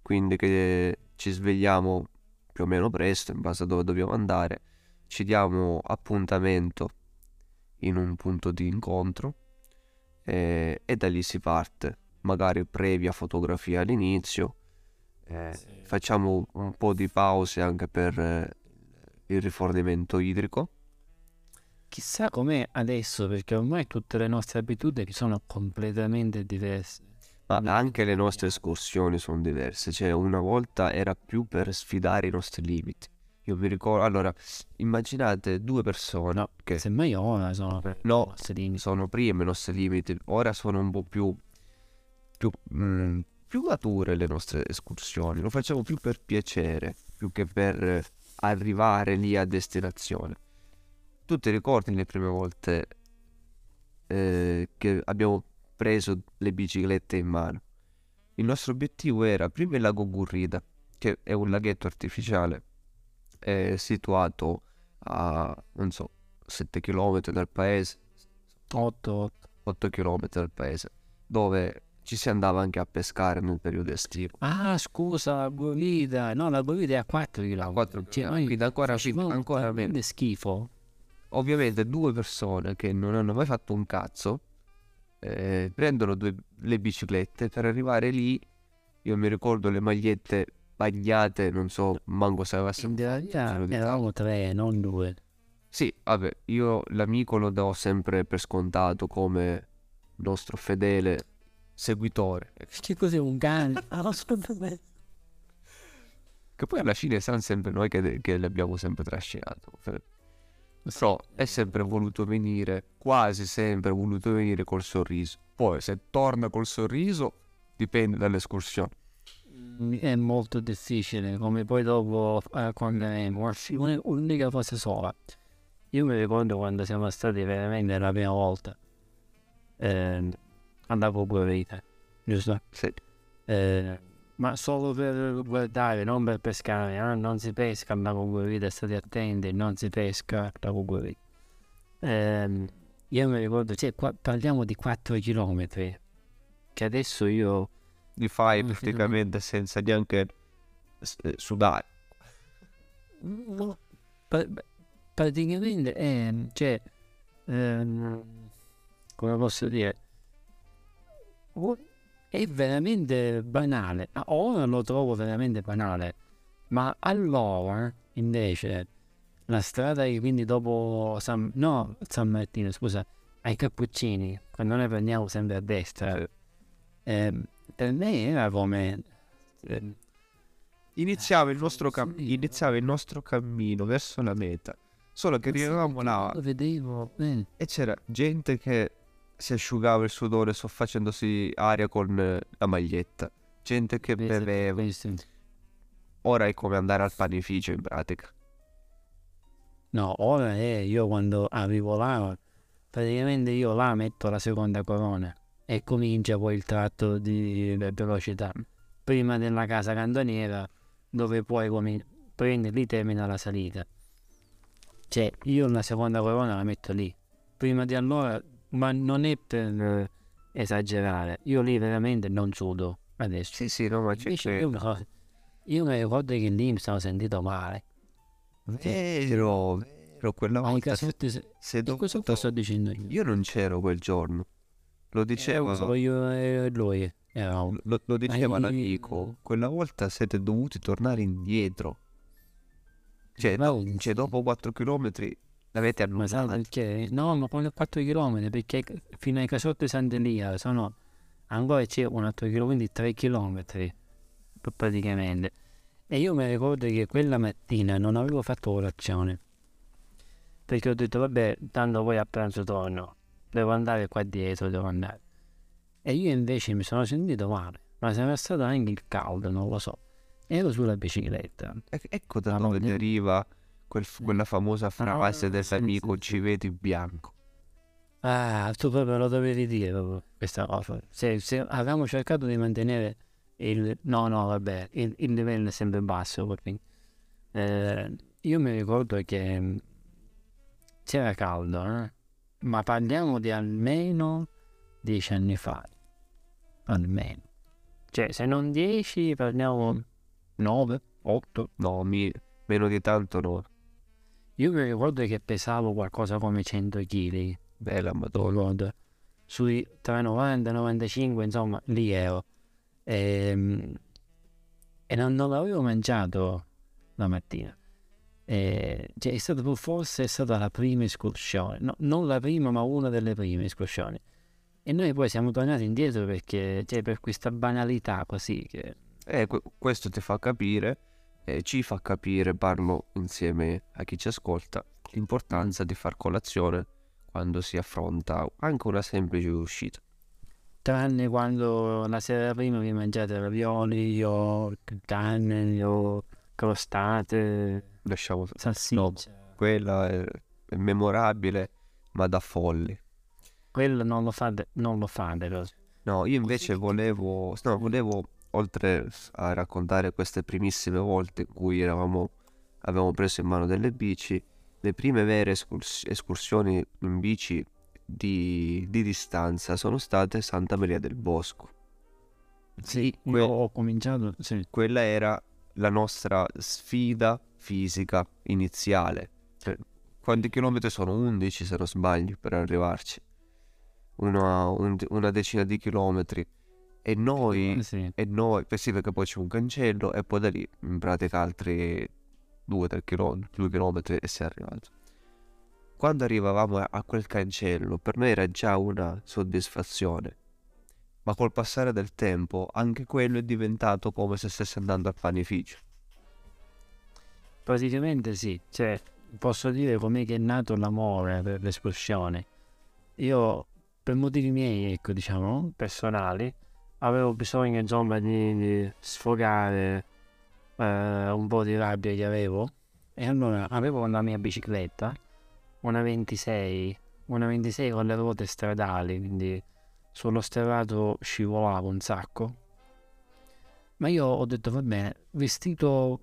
quindi che ci svegliamo più o meno presto in base a dove dobbiamo andare, ci diamo appuntamento in un punto di incontro eh, e da lì si parte, magari previa fotografia all'inizio, eh, facciamo un po' di pause anche per eh, il rifornimento idrico. Chissà com'è adesso, perché ormai tutte le nostre abitudini sono completamente diverse. Ma anche le nostre escursioni sono diverse, cioè una volta era più per sfidare i nostri limiti. Io mi ricordo, allora, immaginate due persone No, che Semmai ora sono per No, i nostri limiti. sono prima i nostri limiti, ora sono un po' più, più, mm, più mature le nostre escursioni, lo facciamo più per piacere, più che per eh, arrivare lì a destinazione. Tu ti ricordi le prime volte eh, che abbiamo preso le biciclette in mano? Il nostro obiettivo era prima il lago Gurrida, che è un laghetto artificiale eh, situato a, non so, 7 km dal paese, 8, 8. 8 km dal paese, dove ci si andava anche a pescare nel periodo estivo. Ah, scusa, la Borrida. No, la Borrida è a 4 km. A 4 Cioè, km, noi quindi ancora, facevamo ancora meno. schifo. Ovviamente due persone che non hanno mai fatto un cazzo eh, prendono due, le biciclette per arrivare lì. Io mi ricordo le magliette bagnate, non so, manco se avesse In realtà eravamo tre, non due. Sì, vabbè, io l'amico lo do sempre per scontato come nostro fedele seguitore. Che cos'è un cane? Ah. Che poi alla fine siamo sempre noi che, che l'abbiamo sempre trascinato. Però è sempre voluto venire, quasi sempre voluto venire col sorriso. Poi se torna col sorriso dipende dall'escursione. Mm, È molto difficile, come poi dopo eh, quando andremo. Una- Un'unica cosa sola. Io mi ricordo quando siamo stati veramente la prima volta. Eh, andavo guarita, giusto? Sì. Eh, ma solo per guardare, non per pescare. eh, Non si pesca a lago guarita, state attenti, non si pesca a lago guarita. Ehm, io mi ricordo, cioè, qua parliamo di 4 km, che adesso io Li fai Mm, praticamente senza neanche eh, sudare. No, pra- praticamente è, cioè, ehm, come posso dire, è veramente banale. Ah, Ora lo trovo veramente banale, ma allora invece la strada che quindi dopo San, no, San Martino, scusa, ai cappuccini, quando noi prendiamo sempre a destra, eh, per me era come... eh, Iniziava il, nostro cam- iniziava il nostro cammino verso la meta. Solo che arrivavamo là. lo vedevo, eh, e c'era gente che si asciugava il sudore so- facendosi aria con la maglietta. Gente che beveva. Ora è come andare al panificio in pratica. No, ora è io quando arrivo là, praticamente io là metto la seconda corona e comincia poi il tratto di ve- velocità. Prima della casa cantoniera dove poi comi- prendi lì termina la salita. Cioè io la seconda corona la metto lì. Prima di allora, ma non è per eh, esagerare, io lì veramente non sudo adesso. Sì, sì, no, ma c'è Invece io, so- io mi ricordo che lì mi sono sentito male. Vero, vero, quella volta se, se- se dovuto- questo lo sto dicendo io. Io non c'ero quel giorno. Lo diceva, Solo io e lui eravamo. lo, lo diceva l'amico. Quella volta siete dovuti tornare indietro. Cioè, cioè, dopo 4 km l'avete Ma sai annullato. perché? No, ma con 4 km perché fino ai casotti di Sant'Elia sono ancora c'è un altro chilometro, quindi 3 km praticamente. E io mi ricordo che quella mattina non avevo fatto colazione perché ho detto vabbè, tanto poi a pranzo torno, devo andare qua dietro, devo andare. E io invece mi sono sentito male, ma sarà stato anche il caldo, non lo so. Ero sulla bicicletta. E- ecco da dove deriva quel quella famosa frase Ah, dell'amico sì, sì. ci vedi bianco. Ah, tu proprio lo dovevi dire proprio questa cosa. Se, se avevamo cercato di mantenere il... No, no, vabbè, il, il livello è sempre basso. eh, io mi ricordo che mm, c'era caldo, eh? ma parliamo di almeno dieci anni fa. Almeno. Cioè, se non dieci, parliamo nove, otto. No, mi- meno di tanto no. Io mi ricordo che pesavo qualcosa come 100 kg. Bella madonna. Sui tra 90 e 95, insomma, lì ero. Ehm, E, non, non l'avevo mangiato la mattina. E, cioè, è stata forse è stata la prima escursione, No, non la prima, ma una delle prime escursioni. E noi poi siamo tornati indietro perché, cioè, per questa banalità così che... Eh, que- questo ti fa capire, eh, ci fa capire, parlo insieme a chi ci ascolta, l'importanza di far colazione quando si affronta anche una semplice uscita. Tranne quando la sera prima vi mangiate ravioli o carne o crostate, Lasciamo salsiccia. quella è, è memorabile, ma da folli. Quello non lo fate, non lo fate. No, io invece volevo, no, volevo, oltre a raccontare queste primissime volte in cui eravamo, avevamo preso in mano delle bici, le prime vere escurs- escursioni in bici di, di distanza sono state Santa Maria del Bosco. Sì, que- ho cominciato. Sì. Quella era la nostra sfida fisica iniziale. Cioè, quanti chilometri sono? 11 se non sbaglio per arrivarci. Una, un- una decina di chilometri. E noi Sì. e noi, beh sì, perché poi c'è un cancello e poi da lì in pratica altri 2-3 km, 2 km e si è arrivato. Quando arrivavamo a, a quel cancello, per noi era già una soddisfazione. Ma col passare del tempo, anche quello è diventato come se stesse andando al panificio. Praticamente sì. Cioè, posso dire com'è che è nato l'amore per l'esplosione. Io, per motivi miei, ecco, diciamo, personali, avevo bisogno, insomma, di, di sfogare eh, un po' di rabbia che avevo. E allora avevo la mia bicicletta, una 26, una 26 con le ruote stradali, quindi sullo sterrato scivolavo un sacco. Ma io ho detto, va bene, vestito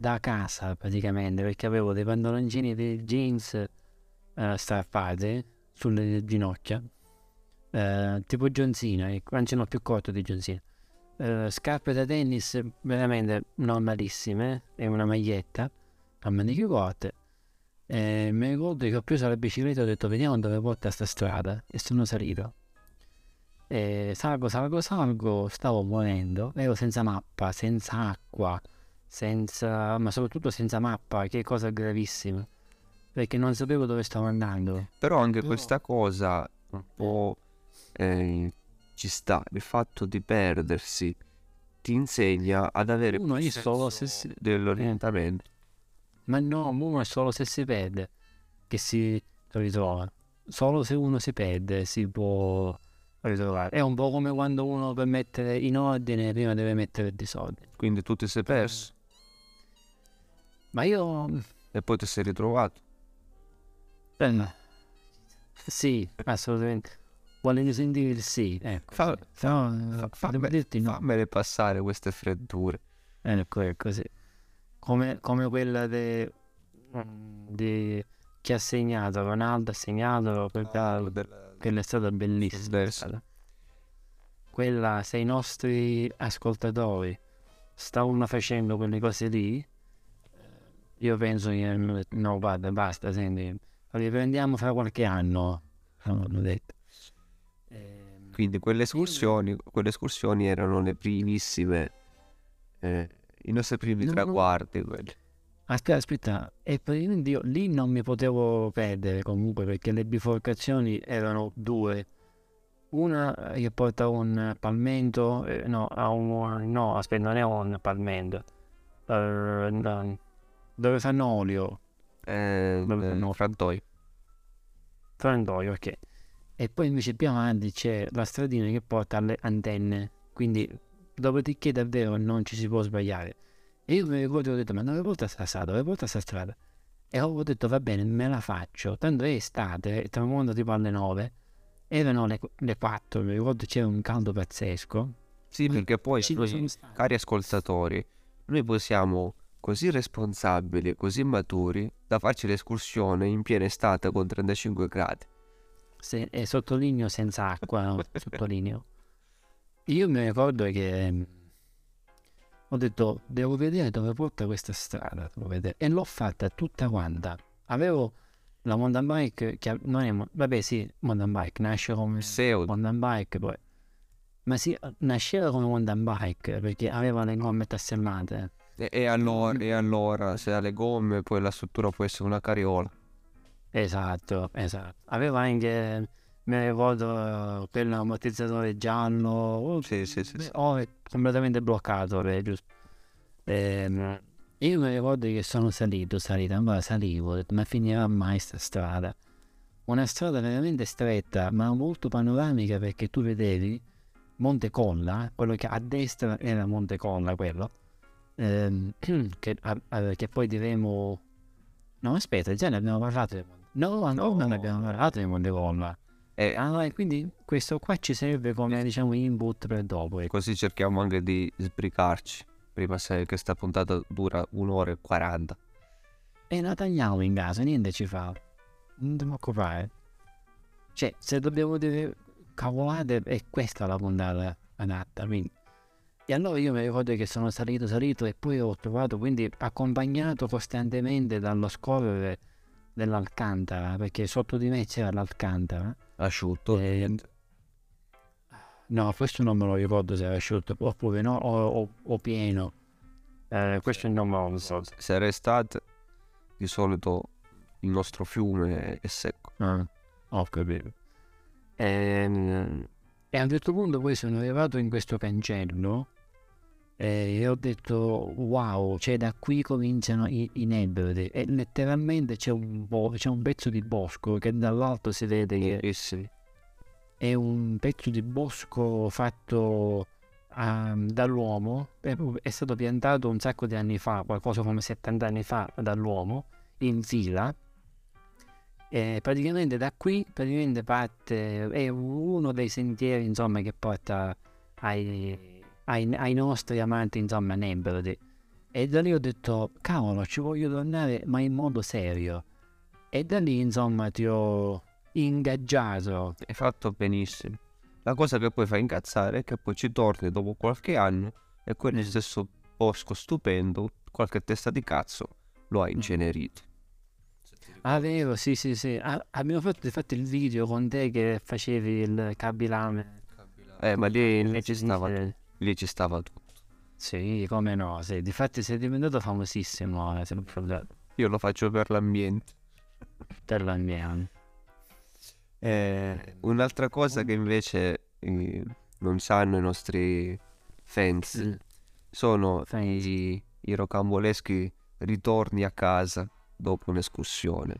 da casa praticamente, perché avevo dei pantaloncini dei jeans eh, strappati sulle ginocchia, eh, tipo John Cena, anzi no, più corto di John Cena. Eh, scarpe da tennis veramente normalissime e una maglietta a maniche corte. E mi ricordo che ho preso la bicicletta e ho detto vediamo dove porta sta strada e sono salito. E salgo, salgo, salgo, stavo morendo, ero senza mappa, senza acqua, senza, ma soprattutto senza mappa, che cosa gravissima. perché non sapevo dove stavo andando. Però anche Però- questa cosa un po' eh, ci sta, il fatto di perdersi ti insegna ad avere Uno più è solo se si- dell'orientamento. Ma no, uno è solo se si perde che si ritrova. Solo se uno si perde si può ritrovare. È un po' come quando uno per mettere in ordine prima deve mettere il disordine. Quindi tu ti sei perso Ma io... e poi ti sei ritrovato. eh, sì, assolutamente. Voglio sentire il sì. Ecco. Fa- Però, fa- eh, famme- devo dirti no. Fammele passare queste freddure. Ecco, è così. Come, come quella de- di chi ha segnato, Ronaldo ha segnato, quella, quella è stata bellissima. Verso. stata. Quella, se i nostri ascoltatori stavano facendo quelle cose lì, eh, io penso che no, guarda, basta, senti, riprendiamo fra qualche anno, hanno detto. Quindi quelle escursioni, quelle escursioni erano le primissime, eh, i nostri primi No, traguardi. quelli. Aspetta, aspetta, e praticamente io lì non mi potevo perdere comunque perché le biforcazioni erano due. Una eh, che porta a un palmento, eh, no, a un, no, aspetta, non è un palmento, no, dove fanno olio, Eh, Vabbè, eh, frantoio. frantoio, ok. E poi invece più avanti c'è la stradina che porta alle antenne, quindi dopodiché davvero non ci si può sbagliare. E io mi ricordo ho detto, ma dove porta sta strada, dove porta sta strada? E ho detto, va bene, me la faccio. Tanto è estate, è tramonto tipo alle 9, erano le, le 4, mi ricordo c'era un caldo pazzesco. Sì, perché poi, noi, cari ascoltatori, noi possiamo così responsabili, così maturi, da farci l'escursione in piena estate con 35 gradi. Se- e sottolineo senza acqua, no? sottolineo. Io mi ricordo che mm, ho detto, devo vedere dove porta questa strada, devo vedere. e l'ho fatta tutta quanta. Avevo la mountain bike, che non è, vabbè sì, mountain bike, nasce come Pseudo. mountain bike poi. Ma sì, nasceva come mountain bike perché aveva le gomme tasselmate. E, e allora, e allora, se ha le gomme, poi la struttura può essere una carriola. Esatto, esatto. Aveva anche, mi ricordo, quell'ammortizzatore giallo. oh, Sì, sì, sì, beh, sì. Oh, è completamente bloccato, beh, giusto. Ehm, io mi ricordo che sono salito, salito, ancora salivo, ho detto, ma finirà mai sta strada? Una strada veramente stretta, ma molto panoramica perché tu vedevi Monte Colla, quello che a destra era Monte Colla, quello, ehm, che, a- a- che poi diremo... No, aspetta, già ne abbiamo parlato di Monte No, ancora non No. abbiamo parlato di Monte Colla. E Ah, e quindi questo qua ci serve come, diciamo, input per dopo. ecco. così cerchiamo anche di sbricarci. Prima se che sta puntata dura un'ora e 40. E la tagliamo in casa, niente ci fa. Non ti preoccupare. Cioè, se dobbiamo dire cavolate, è questa la puntata adatta, quindi. E allora io mi ricordo che sono salito, salito e poi ho trovato, quindi accompagnato costantemente dallo scorrere dell'Alcantara, perché sotto di me c'era l'Alcantara. Asciutto. Eh, No, questo non me lo ricordo se era asciutto, oppure no, o, o- o pieno. Eh, questo non me lo so. Se era estate, di solito il nostro fiume è secco. Ah, ho capito. Ehm, E, a un certo punto poi sono arrivato in questo cancello eh, e ho detto wow, cioè da qui cominciano i, i nebbrodi e letteralmente c'è un, bo- c'è un pezzo di bosco che dall'alto si vede che Bellissimi. è un pezzo di bosco fatto ah, dall'uomo, è, è stato piantato un sacco di anni fa, qualcosa come 70 anni fa dall'uomo, in fila. E praticamente da qui praticamente parte, è uno dei sentieri insomma che porta ai, ai- ai nostri amanti insomma Nembrodi. E da lì ho detto, cavolo, ci voglio tornare ma in modo serio. E da lì insomma ti ho ingaggiato Hai fatto benissimo. La cosa che poi fa incazzare è che poi ci torni dopo qualche anno e quello stesso bosco stupendo, qualche testa di cazzo, lo ha incenerito. Ah, vero, sì, sì, sì. Ah, abbiamo fatto infatti il video con te che facevi il cabilame. Eh, ma lì, lì ci stava, lì ci stava tutto. Sì, come no, sì. Difatti sei diventato famosissimo, eh, se non ricordato. Io lo faccio per l'ambiente. per l'andiamo. Eh, un'altra cosa che invece eh, non sanno i nostri fans Mm. sono Fans. i, i rocamboleschi ritorni a casa dopo un'escursione.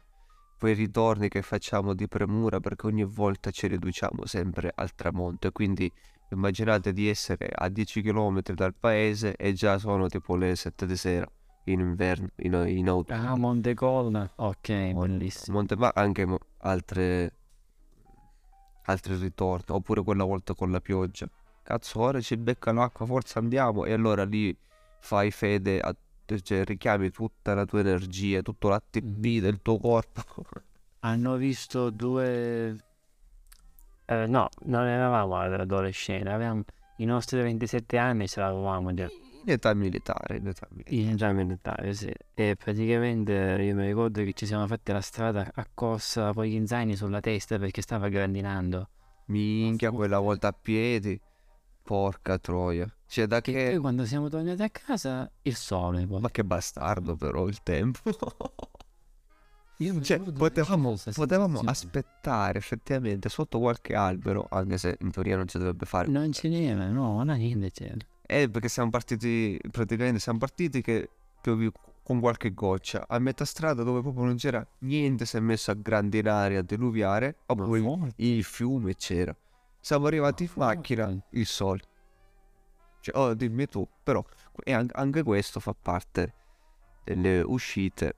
Quei ritorni che facciamo di premura perché ogni volta ci riduciamo sempre al tramonto e quindi immaginate di essere a 10 km dal paese e già sono tipo le 7 di sera in inverno, in, in autunno. Ah, Montecolla. Ok, bellissimo. Monte, ma anche altre altri ritorni, oppure quella volta con la pioggia. Cazzo, ora ci becca l'acqua, forza andiamo. E allora lì fai fede, a, cioè richiami tutta la tua energia, tutto l'ATP del tuo corpo. Hanno visto due... eh, no, non eravamo adolescenti, avevamo i nostri 27 anni ce l'avevamo già. In età militare, in età militare. In esame militare, sì. E praticamente io mi ricordo che ci siamo fatti la strada a corsa con gli zaini sulla testa perché stava grandinando. Minchia, quella volta a piedi. Porca troia. Cioè, da Che che... poi quando siamo tornati a casa, il sole poi. Ma che bastardo però il tempo. Io Cioè, potevamo, potevamo aspettare effettivamente sotto qualche albero, anche se in teoria non si dovrebbe fare. Non ce n'era, no, non niente c'era. Eh, perché siamo partiti, praticamente siamo partiti che piovi con qualche goccia. A metà strada dove proprio non c'era niente, si è messo a grandinare, a diluviare. Oppure il fiume c'era. Siamo arrivati in macchina, il sole. Cioè, oh, dimmi tu, però e an- anche questo fa parte delle uscite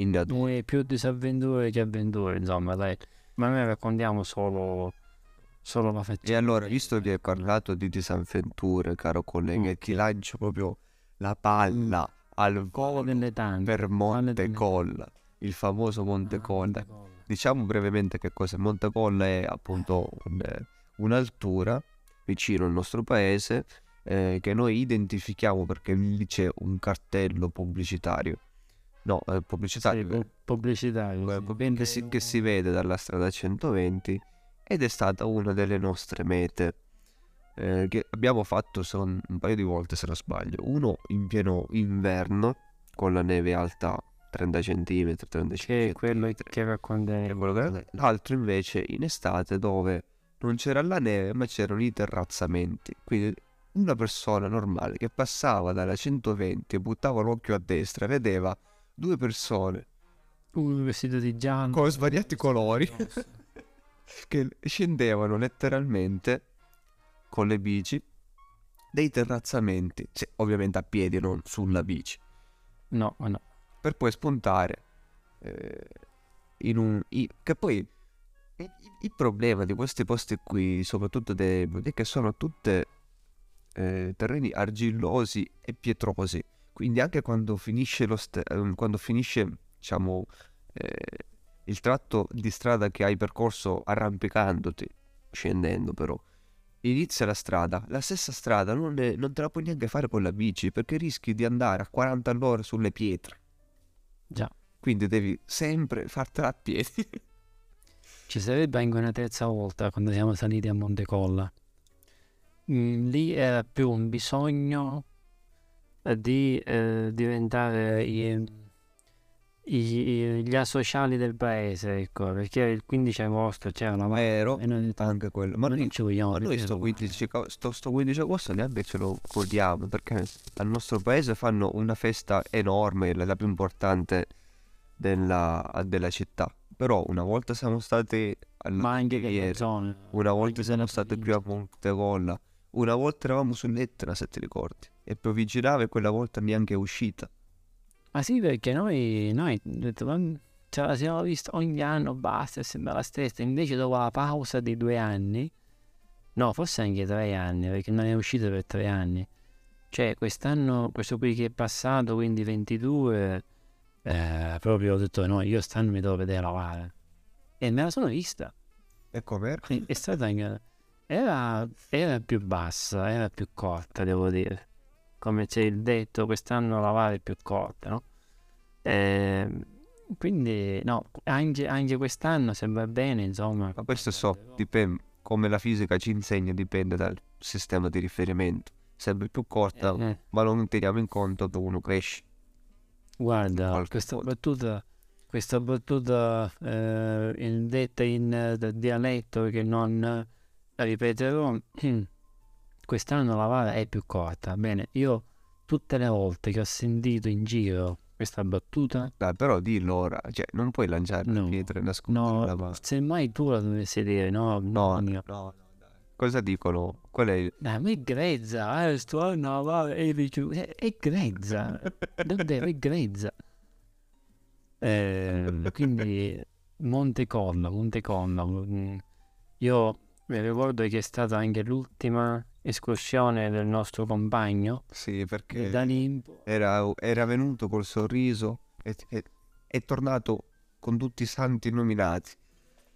in natura. Noi più disavventure che avventure, insomma, dai. Ma noi raccontiamo solo, solo la E faccenda. allora, visto che hai parlato di disavventure, caro collega, Ok. ti lancio proprio la palla al Quale volo delle tante. per Montecolla, il famoso Montecolla. Diciamo brevemente che cos'è. Montecolla è appunto un- un'altura vicino al nostro paese eh, che noi identifichiamo perché lì c'è un cartello pubblicitario. No, eh, Sì, pubblicitario pu- pubblicitario. eh, sì. che, si, che si vede dalla strada 120 ed è stata una delle nostre mete eh, che abbiamo fatto son- un paio di volte se non sbaglio. Uno in pieno inverno con la neve alta 30 cm, 35 Che è quello che È racconteremo. quello che- L'altro invece in estate dove non c'era la neve ma c'erano i terrazzamenti. Quindi una persona normale che passava dalla 120 e buttava l'occhio a destra vedeva due persone Un vestito di giallo. con svariati colori che scendevano letteralmente con le bici dei terrazzamenti, cioè, ovviamente a piedi, non sulla bici, No, no. per poi spuntare eh, in un... i- che poi il, il problema di questi posti qui, soprattutto dei, è che sono tutte eh, terreni argillosi e pietrosi, quindi anche quando finisce lo st- ehm, quando finisce, diciamo, eh, il tratto di strada che hai percorso arrampicandoti, scendendo però, inizia la strada, la stessa strada non, è- non te la puoi neanche fare con la bici perché rischi di andare a 40 all'ora sulle pietre. Già. Quindi devi sempre fartela a piedi. Ci sarebbe anche una terza volta quando siamo saliti a Montecolla. Mm, lì era più un bisogno di eh, diventare i- i- gli asociali del paese, ecco, perché il 15 agosto c'era la Vero, e noi anche quello. Ma noi, non ci vogliamo noi sto ritirare. 15, co- sto, sto 15 agosto neanche ce lo godiamo perché al nostro paese fanno una festa enorme, la, la più importante della, della città. Però una volta siamo stati alla Ma anche che ieri, zone. una volta anche siamo stati qui a. Montecolla, una volta eravamo sull'Etna se ti ricordi. E poi vigilava e quella volta neanche è uscita. Ma sì, perché noi, noi ce la siamo vista ogni anno, basta, sembra la stessa. Invece dopo la pausa di due anni, no, forse anche tre anni, perché non è uscita per tre anni. Cioè, quest'anno, questo qui che è passato, quindi 22, eh, proprio ho detto, no, io quest'anno mi devo vedere lavare. E me la sono vista. E? Quindi È stata anche... Era, era più bassa, era più corta, devo dire. Come c'è il detto, quest'anno la vara è più corta, no? Ehm, quindi, no, anche, anche quest'anno, se va bene, insomma... Ma questo so, dipende, come la fisica ci insegna, dipende dal sistema di riferimento. Sempre più corta, Eh, ma non teniamo in conto che uno cresce. guarda, Qualche questa volta. battuta questa battuta eh, in, detta in uh, dialetto che non la ripeterò. Quest'anno la vara è più corta. Bene, io tutte le volte che ho sentito in giro questa battuta. Dai, però dillo ora, cioè non puoi lanciare no, pietre e nasconderla. No, ma... semmai tu la dovessi dire, no? No, no, no, no Cosa dicono? Qual è il... Dai, ma è grezza, eh, sto no, va, è, è, è grezza, davvero è grezza. Eh, quindi Monte Conno, Monte Conno. Mm, io mi ricordo che è stata anche l'ultima escursione del nostro compagno. Sì, perché era, era, venuto col sorriso e è tornato con tutti i santi illuminati.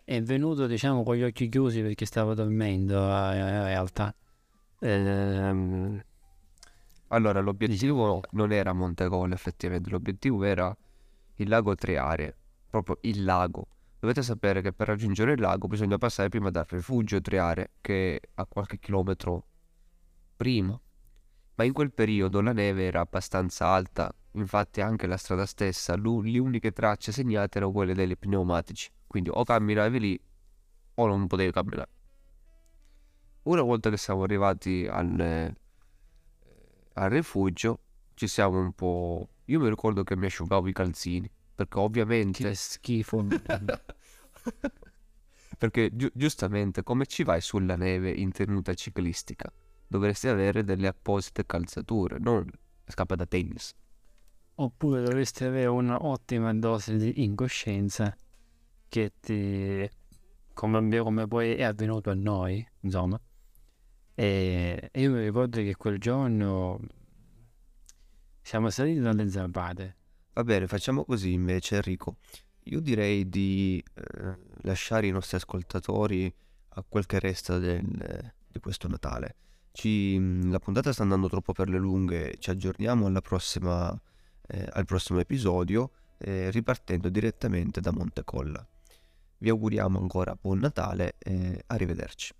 È venuto, diciamo, con gli occhi chiusi perché stava dormendo eh, in realtà. Ehm... Allora, l'obiettivo non era Montecolle, effettivamente, l'obiettivo era il lago Triare, proprio il lago. Dovete sapere che per raggiungere il lago bisogna passare prima dal rifugio Triare, che è a qualche chilometro prima. Ma in quel periodo la neve era abbastanza alta, infatti anche la strada stessa, le uniche tracce segnate erano quelle dei pneumatici. Quindi o camminavi lì o non potevi camminare. Una volta che siamo arrivati al, eh, al rifugio, ci siamo un po'... Io mi ricordo che mi asciugavo i calzini, perché ovviamente... Che schifo. perché gi- giustamente come ci vai sulla neve in tenuta ciclistica? Dovresti avere delle apposite calzature, non scappa da tennis. Oppure dovresti avere un'ottima dose di incoscienza che ti... come, come poi è avvenuto a noi, insomma. E io mi ricordo che quel giorno siamo saliti dalle zampate. Va bene, facciamo così invece Enrico. Io direi di eh, lasciare i nostri ascoltatori a quel che resta del, di questo Natale. Ci, la puntata sta andando troppo per le lunghe, ci aggiorniamo prossima, eh, al prossimo episodio eh, ripartendo direttamente da Montecolla. Vi auguriamo ancora buon Natale e arrivederci.